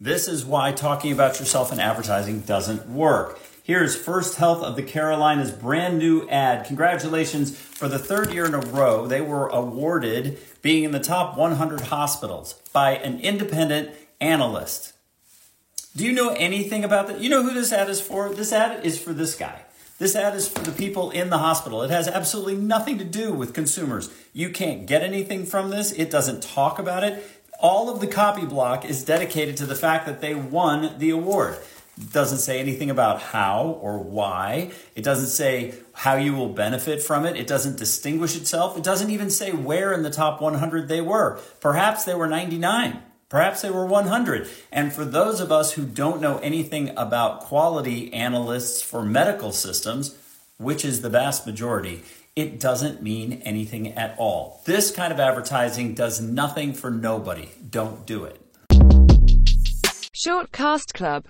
This is why talking about yourself in advertising doesn't work. Here's FirstHealth of the Carolinas' brand new ad. Congratulations for the third year in a row. They were awarded being in the top 100 hospitals by an independent analyst. Do you know anything about that? You know who this ad is for? This ad is for this guy. This ad is for the people in the hospital. It has absolutely nothing to do with consumers. You can't get anything from this. It doesn't talk about it. All of the copy block is dedicated to the fact that they won the award. It doesn't say anything about how or why. It doesn't say how you will benefit from it. It doesn't distinguish itself. It doesn't even say where in the top 100 they were. Perhaps they were 99. Perhaps they were 100. And for those of us who don't know anything about quality analysts for medical systems, which is the vast majority, it doesn't mean anything at all. This kind of advertising does nothing for nobody. Don't do it. Shortcast Club